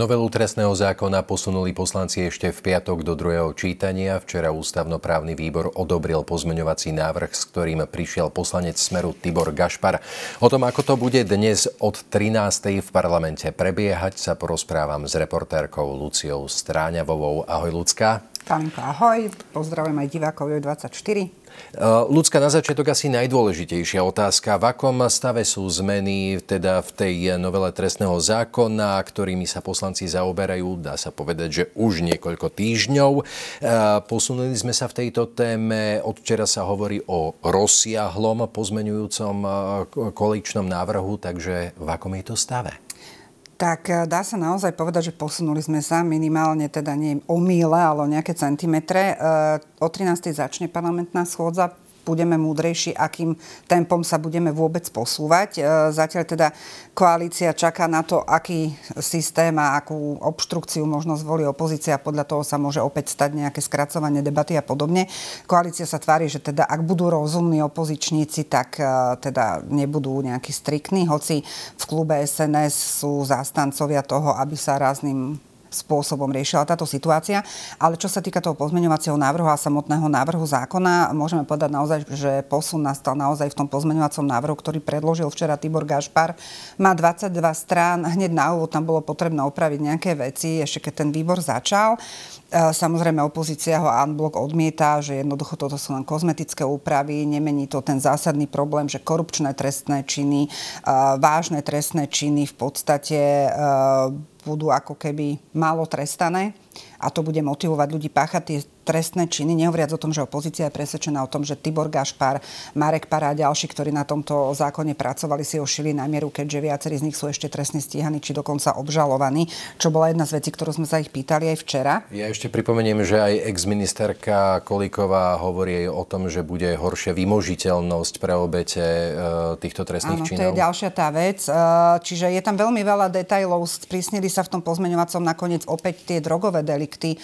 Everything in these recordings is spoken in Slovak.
Novelu trestného zákona posunuli poslanci ešte v piatok do druhého čítania. Včera ústavnoprávny výbor odobril pozmeňovací návrh, s ktorým prišiel poslanec Smeru Tibor Gašpar. O tom, ako to bude dnes od 13. v parlamente prebiehať, sa porozprávam s reportérkou Luciou Stráňavovou. Ahoj, Lucka. Kalinka, ahoj. Pozdravujem aj divákov 24. Ľudská, na začiatok asi najdôležitejšia otázka. V akom stave sú zmeny teda v tej novele trestného zákona, ktorými sa poslanci zaoberajú, dá sa povedať, že už niekoľko týždňov. Posunuli sme sa v tejto téme. Od včera sa hovorí o rozsiahlom pozmenujúcom koaličnom návrhu, takže v akom je to stave? Tak eh, dá sa naozaj povedať, že posunuli sme sa minimálne, teda nie o míle, ale o nejaké centimetre. Eh, o 13. začne parlamentná schôdza budeme múdrejší, akým tempom sa budeme vôbec posúvať. E, zatiaľ teda koalícia čaká na to, aký systém a akú obštrukciu možno zvolí opozícia. Podľa toho sa môže opäť stať nejaké skracovanie debaty a podobne. Koalícia sa tvári, že teda ak budú rozumní opozičníci, tak e, teda nebudú nejakí striktní, hoci v klube SNS sú zástancovia toho, aby sa rázným spôsobom riešila táto situácia. Ale čo sa týka toho pozmeňovacieho návrhu a samotného návrhu zákona, môžeme povedať naozaj, že posun nastal naozaj v tom pozmeňovacom návrhu, ktorý predložil včera Tibor Gašpar. Má 22 strán, hneď na úvod tam bolo potrebné opraviť nejaké veci, ešte keď ten výbor začal. E, samozrejme, opozícia ho unblock odmieta, že jednoducho toto sú len kozmetické úpravy, nemení to ten zásadný problém, že korupčné trestné činy, e, vážne trestné činy v podstate e, budú ako keby málo trestané a to bude motivovať ľudí páchať tie trestné činy, nehovoriac o tom, že opozícia je presvedčená o tom, že Tibor Gašpar, Marek Pará a ďalší, ktorí na tomto zákone pracovali, si ho šili na mieru, keďže viacerí z nich sú ešte trestne stíhaní, či dokonca obžalovaní, čo bola jedna z vecí, ktorú sme sa ich pýtali aj včera. Ja ešte pripomeniem, že aj ex-ministerka Kolíková hovorí o tom, že bude horšia vymožiteľnosť pre obete e, týchto trestných Áno, činov. to je ďalšia tá vec. E, čiže je tam veľmi veľa detajlov, sprísnili sa v tom pozmeňovacom nakoniec opäť tie drogové delikty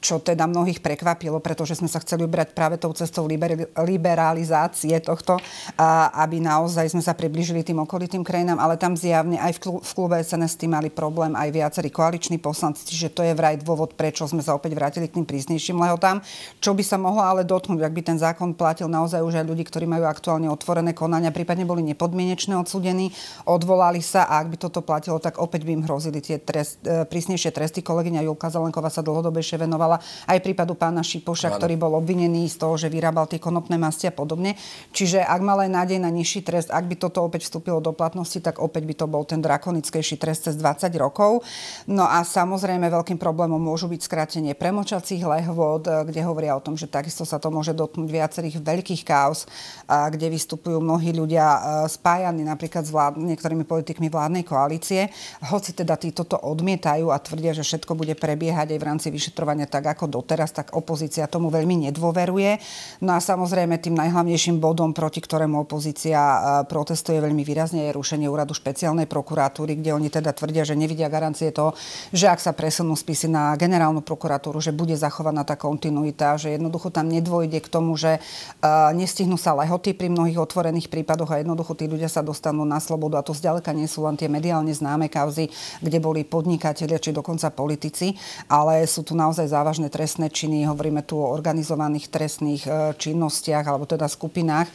čo teda mnohých prekvapilo, pretože sme sa chceli ubrať práve tou cestou liber, liberalizácie tohto, a aby naozaj sme sa približili tým okolitým krajinám, ale tam zjavne aj v, v klube SNS tým mali problém aj viacerí koaliční poslanci, čiže to je vraj dôvod, prečo sme sa opäť vrátili k tým prísnejším lehotám. Čo by sa mohlo ale dotknúť, ak by ten zákon platil naozaj už aj ľudí, ktorí majú aktuálne otvorené konania, prípadne boli nepodmienečne odsudení, odvolali sa a ak by toto platilo, tak opäť by im hrozili tie trest, e, prísnejšie tresty. Kolegyňa Julka Zelenková sa dlhodobejšie venovala venovala aj prípadu pána Šipoša, ktorý bol obvinený z toho, že vyrábal tie konopné masti a podobne. Čiže ak mal aj nádej na nižší trest, ak by toto opäť vstúpilo do platnosti, tak opäť by to bol ten drakonickejší trest cez 20 rokov. No a samozrejme veľkým problémom môžu byť skrátenie premočacích lehvod, kde hovoria o tom, že takisto sa to môže dotknúť viacerých veľkých kaos, kde vystupujú mnohí ľudia e, spájaní napríklad s vlád, niektorými politikmi vládnej koalície. Hoci teda títo to odmietajú a tvrdia, že všetko bude prebiehať aj v rámci vyšetrovania tak, tak ako doteraz, tak opozícia tomu veľmi nedôveruje. No a samozrejme tým najhlavnejším bodom, proti ktorému opozícia e, protestuje veľmi výrazne, je rušenie úradu špeciálnej prokuratúry, kde oni teda tvrdia, že nevidia garancie toho, že ak sa presunú spisy na generálnu prokuratúru, že bude zachovaná tá kontinuita, že jednoducho tam nedôjde k tomu, že uh, nestihnú sa lehoty pri mnohých otvorených prípadoch a jednoducho tí ľudia sa dostanú na slobodu a to zďaleka nie sú len tie mediálne známe kauzy, kde boli podnikatelia či dokonca politici, ale sú tu naozaj závažné závažné trestné činy, hovoríme tu o organizovaných trestných e, činnostiach alebo teda skupinách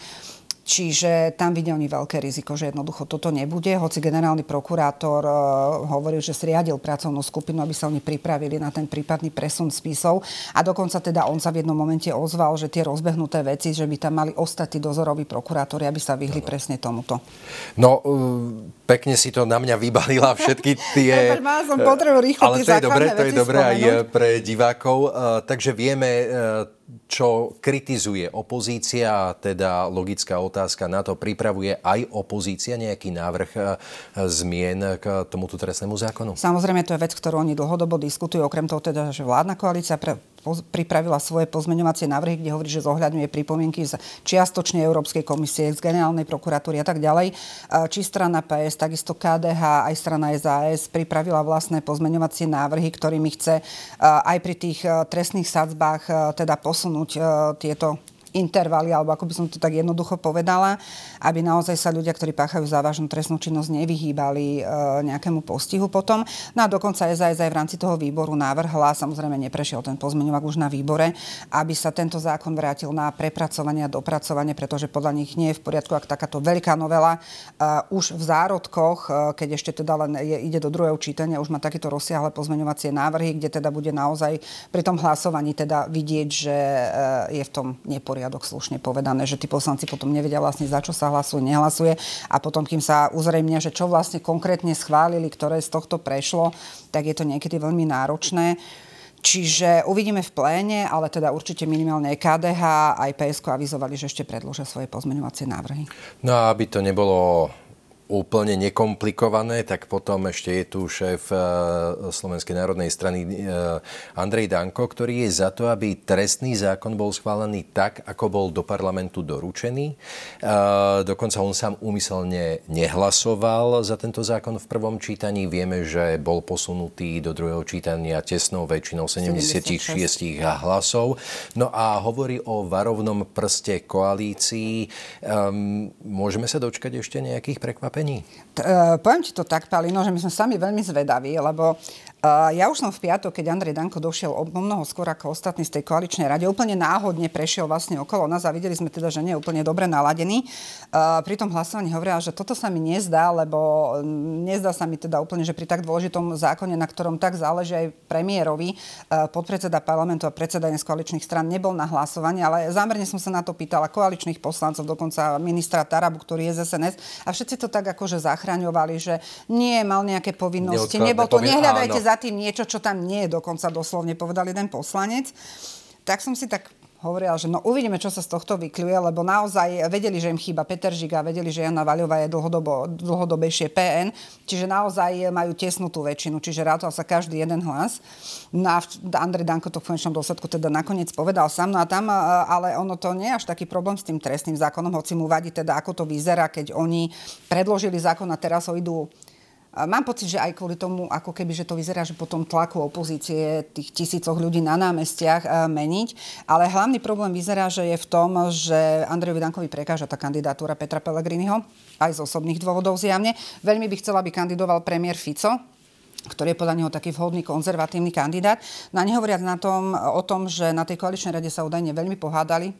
Čiže tam vidia oni veľké riziko, že jednoducho toto nebude, hoci generálny prokurátor uh, hovoril, že zriadil pracovnú skupinu, aby sa oni pripravili na ten prípadný presun spisov a dokonca teda on sa v jednom momente ozval, že tie rozbehnuté veci, že by tam mali ostatní dozoroví prokurátori, aby sa vyhli no. presne tomuto. No, uh, pekne si to na mňa vybalila všetky tie... Má som potrebu rýchlo Ale to je dobré, to je dobré aj pre divákov. Uh, takže vieme, uh, čo kritizuje opozícia, teda logická otázka na to, pripravuje aj opozícia nejaký návrh zmien k tomuto trestnému zákonu? Samozrejme, to je vec, ktorú oni dlhodobo diskutujú, okrem toho teda, že vládna koalícia pre, pripravila svoje pozmeňovacie návrhy, kde hovorí, že zohľadňuje pripomienky z čiastočne Európskej komisie, z generálnej prokuratúry a tak ďalej. Či strana PS, takisto KDH, aj strana SAS pripravila vlastné pozmeňovacie návrhy, ktorými chce aj pri tých trestných sadzbách teda posunúť tieto intervaly, alebo ako by som to tak jednoducho povedala, aby naozaj sa ľudia, ktorí páchajú závažnú trestnú činnosť, nevyhýbali e, nejakému postihu potom. No a dokonca SAS aj v rámci toho výboru návrhla, samozrejme neprešiel ten pozmeňovak už na výbore, aby sa tento zákon vrátil na prepracovanie a dopracovanie, pretože podľa nich nie je v poriadku, ak takáto veľká novela uh, už v zárodkoch, uh, keď ešte teda len je, ide do druhého čítania, už má takéto rozsiahle pozmeňovacie návrhy, kde teda bude naozaj pri tom hlasovaní teda vidieť, že uh, je v tom neporiadok slušne povedané, že tí poslanci potom nevedia vlastne za čo sa hlasuje, nehlasuje a potom, kým sa uzrejmia, že čo vlastne konkrétne schválili, ktoré z tohto prešlo, tak je to niekedy veľmi náročné. Čiže uvidíme v pléne, ale teda určite minimálne KDH aj PSK avizovali, že ešte predložia svoje pozmeňovacie návrhy. No a aby to nebolo úplne nekomplikované, tak potom ešte je tu šéf eh, Slovenskej národnej strany eh, Andrej Danko, ktorý je za to, aby trestný zákon bol schválený tak, ako bol do parlamentu doručený. Eh, dokonca on sám úmyselne nehlasoval za tento zákon v prvom čítaní. Vieme, že bol posunutý do druhého čítania tesnou väčšinou 76, 76 hlasov. No a hovorí o varovnom prste koalícii. Môžeme sa dočkať ešte nejakých prekvapení? Prekvapení? T- uh, poviem ti to tak, Palino, že my sme sami veľmi zvedaví, lebo ja už som v piatok, keď Andrej Danko došiel o mnoho skôr ako ostatní z tej koaličnej rade, úplne náhodne prešiel vlastne okolo nás a videli sme teda, že nie je úplne dobre naladený. Pri tom hlasovaní hovorila, že toto sa mi nezdá, lebo nezdá sa mi teda úplne, že pri tak dôležitom zákone, na ktorom tak záleží aj premiérovi, uh, podpredseda parlamentu a predseda z koaličných stran nebol na hlasovanie, ale zámerne som sa na to pýtala koaličných poslancov, dokonca ministra Tarabu, ktorý je z SNS a všetci to tak akože zachraňovali, že nie mal nejaké povinnosti, nebol to, nehľadajte áno. Tým niečo, čo tam nie je, dokonca doslovne povedal jeden poslanec. Tak som si tak hovorila, že no uvidíme, čo sa z tohto vykľuje, lebo naozaj vedeli, že im chýba Peter Žiga, vedeli, že Jana Vaľová je dlhodobo, dlhodobejšie PN, čiže naozaj majú tesnú tú väčšinu, čiže rátal sa každý jeden hlas. No Andrej Danko to v konečnom dôsledku teda nakoniec povedal sám, no a tam, ale ono to nie je až taký problém s tým trestným zákonom, hoci mu vadí teda, ako to vyzerá, keď oni predložili zákon a teraz ho idú Mám pocit, že aj kvôli tomu, ako keby, že to vyzerá, že potom tlaku opozície tých tisícoch ľudí na námestiach e, meniť. Ale hlavný problém vyzerá, že je v tom, že Andrejovi Dankovi prekáža tá kandidatúra Petra Pellegriniho, aj z osobných dôvodov zjavne. Veľmi by chcela, aby kandidoval premiér Fico, ktorý je podľa neho taký vhodný konzervatívny kandidát. No a nehovoriac na tom, o tom, že na tej koaličnej rade sa údajne veľmi pohádali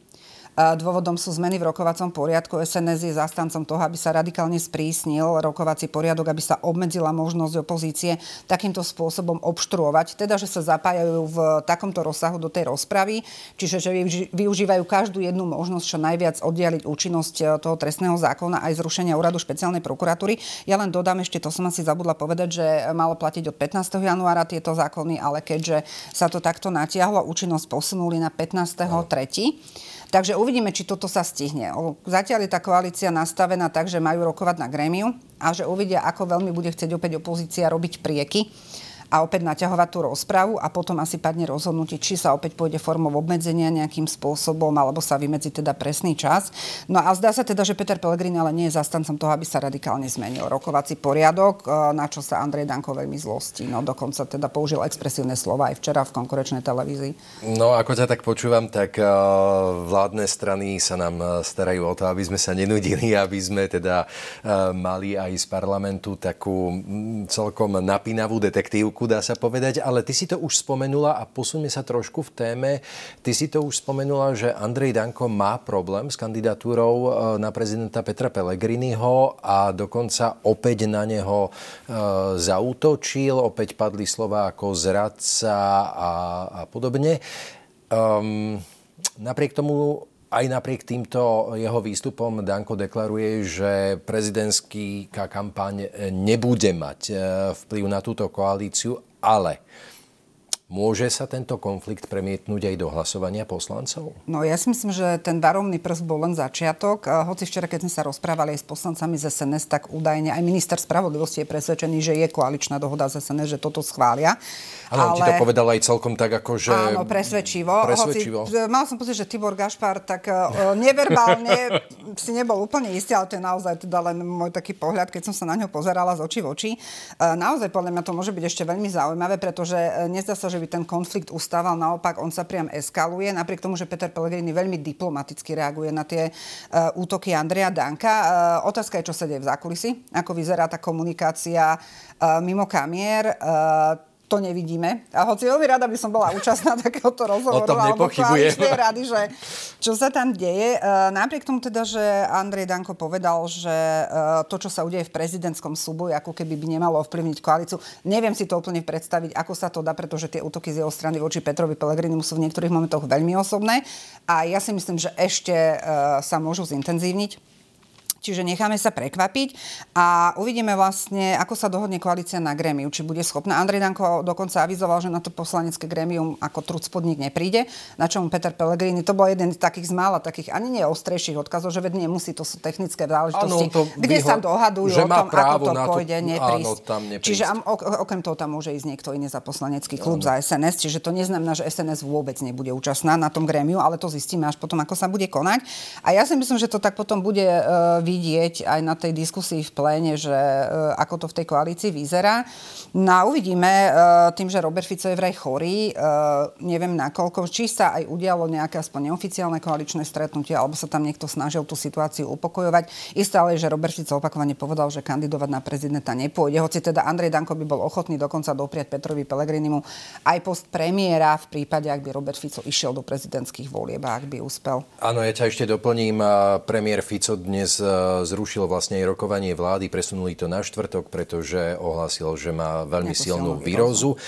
Dôvodom sú zmeny v rokovacom poriadku. SNS je zastancom toho, aby sa radikálne sprísnil rokovací poriadok, aby sa obmedzila možnosť opozície takýmto spôsobom obštruovať. Teda, že sa zapájajú v takomto rozsahu do tej rozpravy, čiže že využívajú každú jednu možnosť čo najviac oddialiť účinnosť e, toho trestného zákona aj zrušenia úradu špeciálnej prokuratúry. Ja len dodám ešte, to som asi zabudla povedať, že malo platiť od 15. januára tieto zákony, ale keďže sa to takto natiahlo, účinnosť posunuli na 15. 3. Takže uvidíme, či toto sa stihne. Zatiaľ je tá koalícia nastavená tak, že majú rokovať na grémiu a že uvidia, ako veľmi bude chcieť opäť opozícia robiť prieky a opäť naťahovať tú rozpravu a potom asi padne rozhodnutie, či sa opäť pôjde formou obmedzenia nejakým spôsobom, alebo sa vymedzi teda presný čas. No a zdá sa teda, že Peter Pellegrini ale nie je zastancom toho, aby sa radikálne zmenil rokovací poriadok, e, na čo sa Andrej Danko veľmi zlostí. No dokonca teda použil expresívne slova aj včera v konkurenčnej televízii. No ako ťa tak počúvam, tak e, vládne strany sa nám e, starajú o to, aby sme sa nenudili, aby sme teda mali aj z parlamentu takú celkom napínavú detektívku ruku, dá sa povedať, ale ty si to už spomenula a posuňme sa trošku v téme. Ty si to už spomenula, že Andrej Danko má problém s kandidatúrou e, na prezidenta Petra Pellegriniho a dokonca opäť na neho e, zautočil, opäť padli slova ako zradca a, a podobne. Um, napriek tomu aj napriek týmto jeho výstupom Danko deklaruje, že prezidentská kampaň nebude mať e, vplyv na túto koalíciu, ale Môže sa tento konflikt premietnúť aj do hlasovania poslancov? No ja si myslím, že ten varovný prst bol len začiatok. Hoci včera, keď sme sa rozprávali aj s poslancami z SNS, tak údajne aj minister spravodlivosti je presvedčený, že je koaličná dohoda z SNS, že toto schvália. Ale, ale... ti to povedal aj celkom tak, ako že... Áno, presvedčivo. presvedčivo. Hoci, mal som pocit, že Tibor Gašpar tak uh, neverbálne si nebol úplne istý, ale to je naozaj teda len môj taký pohľad, keď som sa na ňo pozerala z očí v oči. Uh, naozaj podľa mňa to môže byť ešte veľmi zaujímavé, pretože uh, nezdá sa, že že by ten konflikt ustával, naopak on sa priam eskaluje, napriek tomu, že Peter Pellegrini veľmi diplomaticky reaguje na tie uh, útoky Andreja Danka. Uh, otázka je, čo sa deje v zákulisi, ako vyzerá tá komunikácia uh, mimo kamier. Uh, to nevidíme. A hoci veľmi rada by som bola účastná takéhoto rozhovoru alebo rady, že čo sa tam deje. E, napriek tomu teda, že Andrej Danko povedal, že e, to, čo sa udeje v prezidentskom súboji, ako keby by nemalo ovplyvniť koalíciu, neviem si to úplne predstaviť, ako sa to dá, pretože tie útoky z jeho strany voči Petrovi Pellegrini sú v niektorých momentoch veľmi osobné. A ja si myslím, že ešte e, sa môžu zintenzívniť Čiže necháme sa prekvapiť a uvidíme vlastne, ako sa dohodne koalícia na grémiu, či bude schopná. Andrej Danko dokonca avizoval, že na to poslanecké grémium ako trud spodník nepríde, na čom Peter Pellegrini, to bol jeden z takých z mála takých ani neostrejších odkazov, že veď nemusí, to sú technické záležitosti, kde sa dohadujú o tom, ako to pôjde, to, neprísť. Áno, tam neprísť. Čiže okrem toho tam môže ísť niekto iný za poslanecký klub, áno. za SNS, čiže to neznamená, že SNS vôbec nebude účastná na tom grémiu, ale to zistíme až potom, ako sa bude konať. A ja si myslím, že to tak potom bude uh, vidieť aj na tej diskusii v pléne, že uh, ako to v tej koalícii vyzerá. No a uvidíme, uh, tým, že Robert Fico je vraj chorý, uh, neviem nakoľko, či sa aj udialo nejaké aspoň neoficiálne koaličné stretnutie, alebo sa tam niekto snažil tú situáciu upokojovať. Isté ale, že Robert Fico opakovane povedal, že kandidovať na prezidenta nepôjde, hoci teda Andrej Danko by bol ochotný dokonca dopriať Petrovi Pelegrinimu aj post premiéra v prípade, ak by Robert Fico išiel do prezidentských volieb a ak by úspel. Áno, ja ťa ešte doplním. Premiér Fico dnes zrušil vlastne aj rokovanie vlády, presunuli to na štvrtok, pretože ohlásil, že má veľmi Nejakú silnú výrozu.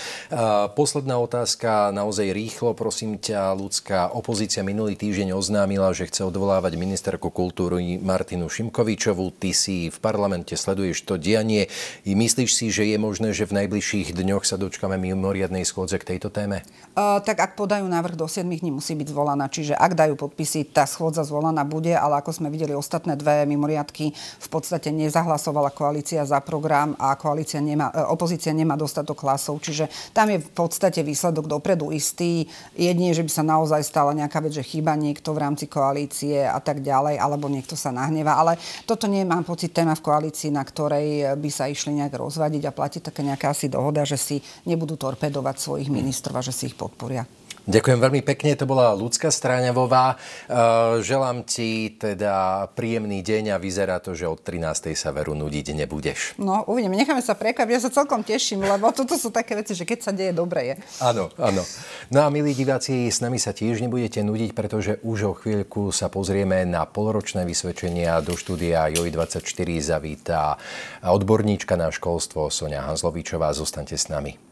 Posledná otázka, naozaj rýchlo, prosím ťa, ľudská opozícia minulý týždeň oznámila, že chce odvolávať ministerku kultúry Martinu Šimkovičovú. Ty si v parlamente sleduješ to dianie. I myslíš si, že je možné, že v najbližších dňoch sa dočkame mimoriadnej schôdze k tejto téme? Uh, tak ak podajú návrh do 7 dní, musí byť zvolaná. Čiže ak dajú podpisy, tá schôdza zvolaná bude, ale ako sme videli ostatné dve mimoriadky, v podstate nezahlasovala koalícia za program a koalícia nemá, e, opozícia nemá dostatok hlasov. Čiže tam je v podstate výsledok dopredu istý. Jedine, že by sa naozaj stala nejaká vec, že chýba niekto v rámci koalície a tak ďalej, alebo niekto sa nahneva. Ale toto nie mám pocit téma v koalícii, na ktorej by sa išli nejak rozvadiť a platí taká nejaká asi dohoda, že si nebudú torpedovať svojich ministrov a že si ich podporia. Ďakujem veľmi pekne, to bola Ľudská Stráňavová. E, želám ti teda príjemný deň a vyzerá to, že od 13. sa veru nudiť nebudeš. No, uvidíme, necháme sa prekvapiť. Ja sa celkom teším, lebo toto sú také veci, že keď sa deje, dobre je. Áno, áno. No a milí diváci, s nami sa tiež nebudete nudiť, pretože už o chvíľku sa pozrieme na poloročné vysvedčenia do štúdia JOJ24 zavítá odborníčka na školstvo Sonia Hanzlovičová. Zostaňte s nami.